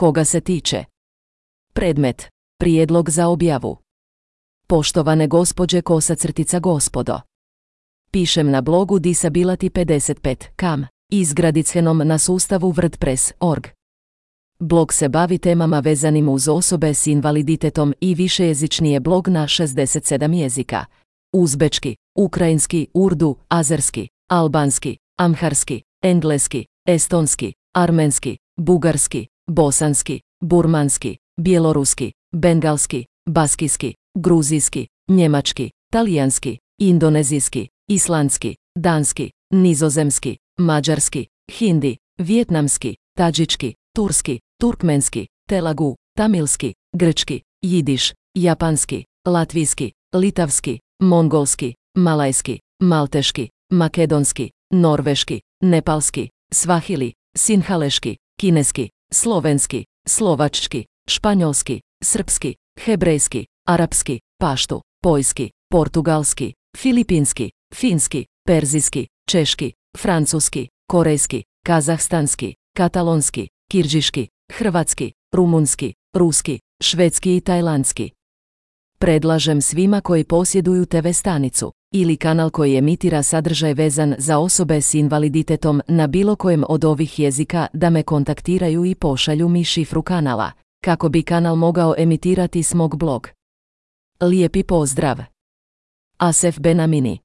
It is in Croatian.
Koga se tiče? Predmet. Prijedlog za objavu. Poštovane gospođe kosa crtica gospodo. Pišem na blogu Disability 55 kam izgradicvenom na sustavu WordPress.org. Blog se bavi temama vezanim uz osobe s invaliditetom i višejezični je blog na 67 jezika. Uzbečki, ukrajinski, urdu, azerski, albanski, amharski, engleski, estonski, armenski, bugarski, bosanski, burmanski, bjeloruski, bengalski, baskijski, gruzijski, njemački, talijanski, indonezijski, islandski, danski, nizozemski, mađarski, hindi, vjetnamski, tadžički, turski, turkmenski, telagu, tamilski, grčki, jidiš, japanski, latvijski, litavski, mongolski, malajski, malteški, makedonski, norveški, nepalski, svahili, sinhaleški, kineski, slovenski, slovački, španjolski, srpski, hebrejski, arapski, paštu, pojski, portugalski, filipinski, finski, perzijski, češki, francuski, korejski, kazahstanski, katalonski, kirđiški, hrvatski, rumunski, ruski, švedski i tajlandski. Predlažem svima koji posjeduju TV stanicu ili kanal koji emitira sadržaj vezan za osobe s invaliditetom na bilo kojem od ovih jezika da me kontaktiraju i pošalju mi šifru kanala, kako bi kanal mogao emitirati s mog blog. Lijepi pozdrav! Asef Benamini